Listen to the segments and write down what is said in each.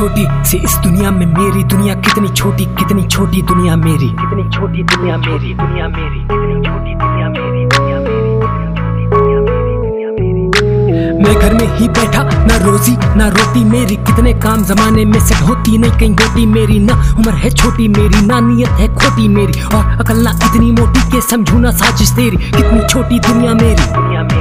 छोटी सी इस दुनिया में मेरी दुनिया कितनी छोटी कितनी छोटी दुनिया मेरी। कितनी छोटी दुनिया मेरी दुनिया मेरी कितनी छोटी दुनिया दुनिया मैं घर में ही बैठा ना रोजी ना रोटी मेरी। कितने काम जमाने में सेट होती नहीं कहीं गोटी मेरी ना उम्र है छोटी मेरी ना नियत है खोटी मेरी। और अकल ना इतनी मोटी के समझू ना साजिश तेरी। कितनी छोटी दुनिया मेरी। दुनिया मेरी।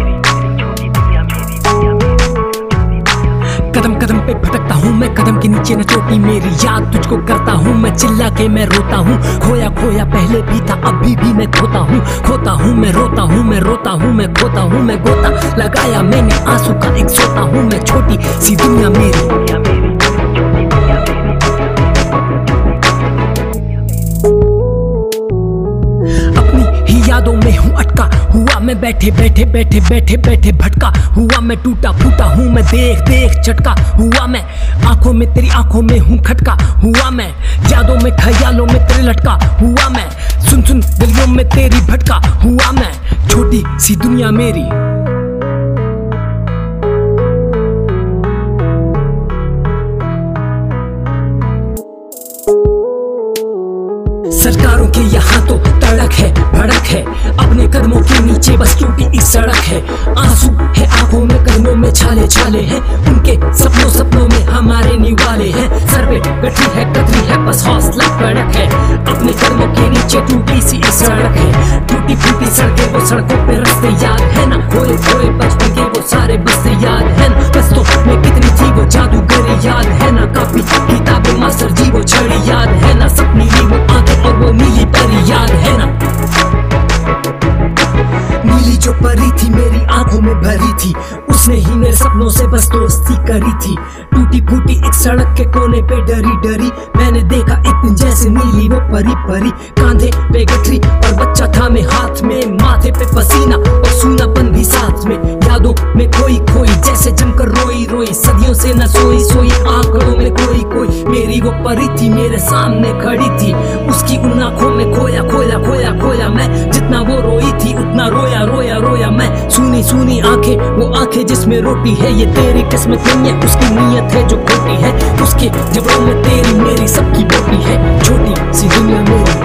कदम कदम पे भटकता हूँ मैं, कदम के नीचे न चोटी मेरी याद तुझको करता हूँ मैं चिल्ला के मैं रोता हूँ। खोया खोया पहले भी था, अभी भी मैं खोता हूँ। खोता हूँ मैं, रोता हूँ मैं, रोता हूँ मैं, खोता हूँ मैं, गोता लगाया मैंने आँसू का, एक सोता हूँ मैं, छोटी सी दुनिया मेरी। अटका हुआ मैं बैठे बैठे बैठे बैठे बैठे भटका हुआ मैं टूटा फूटा हूँ मैं देख देख चटका हुआ मैं। आँखों में तेरी आँखों में हूँ खटका हुआ मैं। यादों में ख्यालों में तेरे लटका हुआ मैं। सुन सुन गलियों में तेरी भटका हुआ मैं। छोटी सी दुनिया मेरी। सरकारों के यहाँ तो तड़क है। सड़क है। आँसू है आँखों में कदमों में, छाले छाले हैं। उनके सपनों सपनों में हमारे निवाले हैं। सर पे गठी है, कतरी है, बस हौसला कड़क है। अपने कदमों के नीचे टूटी सी सड़क है। टूटी फूटी सड़कें, वो सड़कों पे रास्ते याद है ना। खोए खोए बचपन के वो सारे बस्ते याद है ना। तो में कितनी थी वो जादूगरी याद है ना। काफ़ी किताबें, मास्टर जी, वो छड़ी याद है ना। नीली जो परी थी, मेरी आँखों में भरी थी। उसने ही मेरे सपनों से बस दोस्ती करी थी। टूटी फूटी एक सड़क के कोने पे डरी डरी। मैंने देखा एक दिन जैसे नीली वो परी परी। कांधे पे गठरी और बच्चा था में हाथ में। माथे पे पसीना और सूनापन भी साथ में। यादों में कोई कोई जैसे जमकर रोई रोई। सदियों से न सोई सोई। आंकड़ों में कोई कोई। मेरी वो परी थी, मेरे सामने खड़ी थी। उसकी उन आँखों में खोया खोया खोया खोया। मैं जितना रोया मैं। सुनी सुनी आँखें, वो आँखें जिसमें रोटी है। ये तेरी किस्मत नहीं है, उसकी नीयत है जो खोटी है। उसके जवाब में तेरी, मेरी सबकी बोटी है। छोटी